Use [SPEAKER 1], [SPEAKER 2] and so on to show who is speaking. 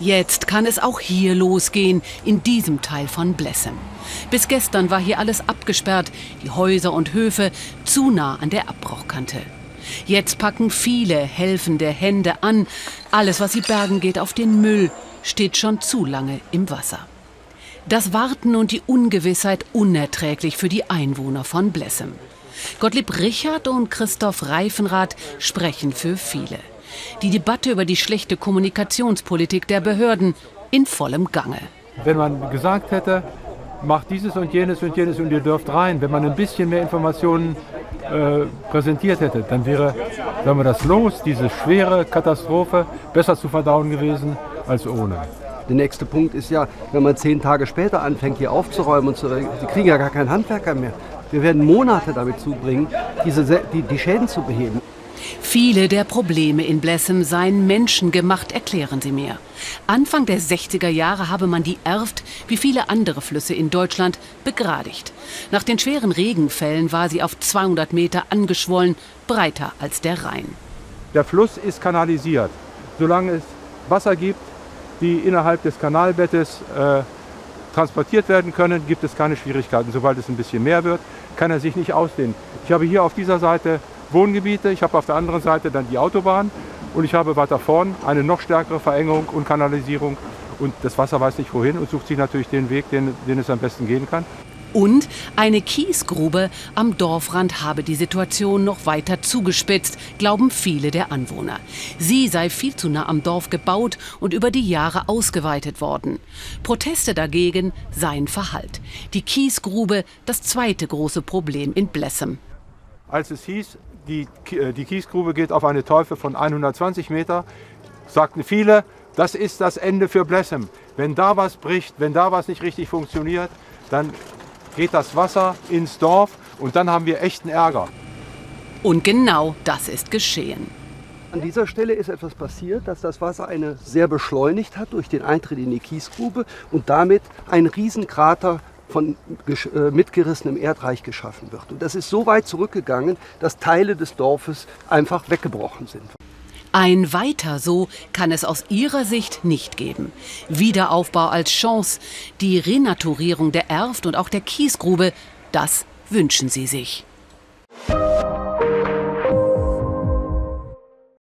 [SPEAKER 1] Jetzt kann es auch hier losgehen, in diesem Teil von Blessem. Bis gestern war hier alles abgesperrt, die Häuser und Höfe zu nah an der Abbruchkante. Jetzt packen viele helfende Hände an. Alles, was sie bergen, geht auf den Müll, steht schon zu lange im Wasser. Das Warten und die Ungewissheit unerträglich für die Einwohner von Blessem. Gottlieb Richard und Christoph Reifenrath sprechen für viele. Die Debatte über die schlechte Kommunikationspolitik der Behörden in vollem Gange.
[SPEAKER 2] Wenn man gesagt hätte, macht dieses und jenes und jenes und ihr dürft rein, wenn man ein bisschen mehr Informationen äh, präsentiert hätte, dann wäre sagen wir, das Los, diese schwere Katastrophe, besser zu verdauen gewesen als ohne.
[SPEAKER 3] Der nächste Punkt ist ja, wenn man zehn Tage später anfängt, hier aufzuräumen und zu, die kriegen ja gar keinen Handwerker mehr. Wir werden Monate damit zubringen, diese, die, die Schäden zu beheben.
[SPEAKER 1] Viele der Probleme in Blessem seien menschengemacht, erklären sie mir. Anfang der 60er Jahre habe man die Erft, wie viele andere Flüsse in Deutschland, begradigt. Nach den schweren Regenfällen war sie auf 200 Meter angeschwollen, breiter als der Rhein.
[SPEAKER 2] Der Fluss ist kanalisiert. Solange es Wasser gibt, die innerhalb des Kanalbettes äh, transportiert werden können, gibt es keine Schwierigkeiten. Sobald es ein bisschen mehr wird, kann er sich nicht ausdehnen. Ich habe hier auf dieser Seite Wohngebiete, ich habe auf der anderen Seite dann die Autobahn und ich habe weiter vorn eine noch stärkere Verengung und Kanalisierung und das Wasser weiß nicht wohin und sucht sich natürlich den Weg, den, den es am besten gehen kann.
[SPEAKER 1] Und eine Kiesgrube am Dorfrand habe die Situation noch weiter zugespitzt, glauben viele der Anwohner. Sie sei viel zu nah am Dorf gebaut und über die Jahre ausgeweitet worden. Proteste dagegen seien Verhalt. Die Kiesgrube das zweite große Problem in Blessem.
[SPEAKER 2] Als es hieß, die, äh, die Kiesgrube geht auf eine Teufel von 120 Meter, sagten viele, das ist das Ende für Blessem. Wenn da was bricht, wenn da was nicht richtig funktioniert, dann geht das Wasser ins Dorf und dann haben wir echten Ärger.
[SPEAKER 1] Und genau das ist geschehen.
[SPEAKER 3] An dieser Stelle ist etwas passiert, dass das Wasser eine sehr beschleunigt hat durch den Eintritt in die Kiesgrube und damit ein Riesenkrater von äh, mitgerissenem Erdreich geschaffen wird. Und das ist so weit zurückgegangen, dass Teile des Dorfes einfach weggebrochen sind.
[SPEAKER 1] Ein Weiter so kann es aus ihrer Sicht nicht geben. Wiederaufbau als Chance, die Renaturierung der Erft und auch der Kiesgrube, das wünschen sie sich.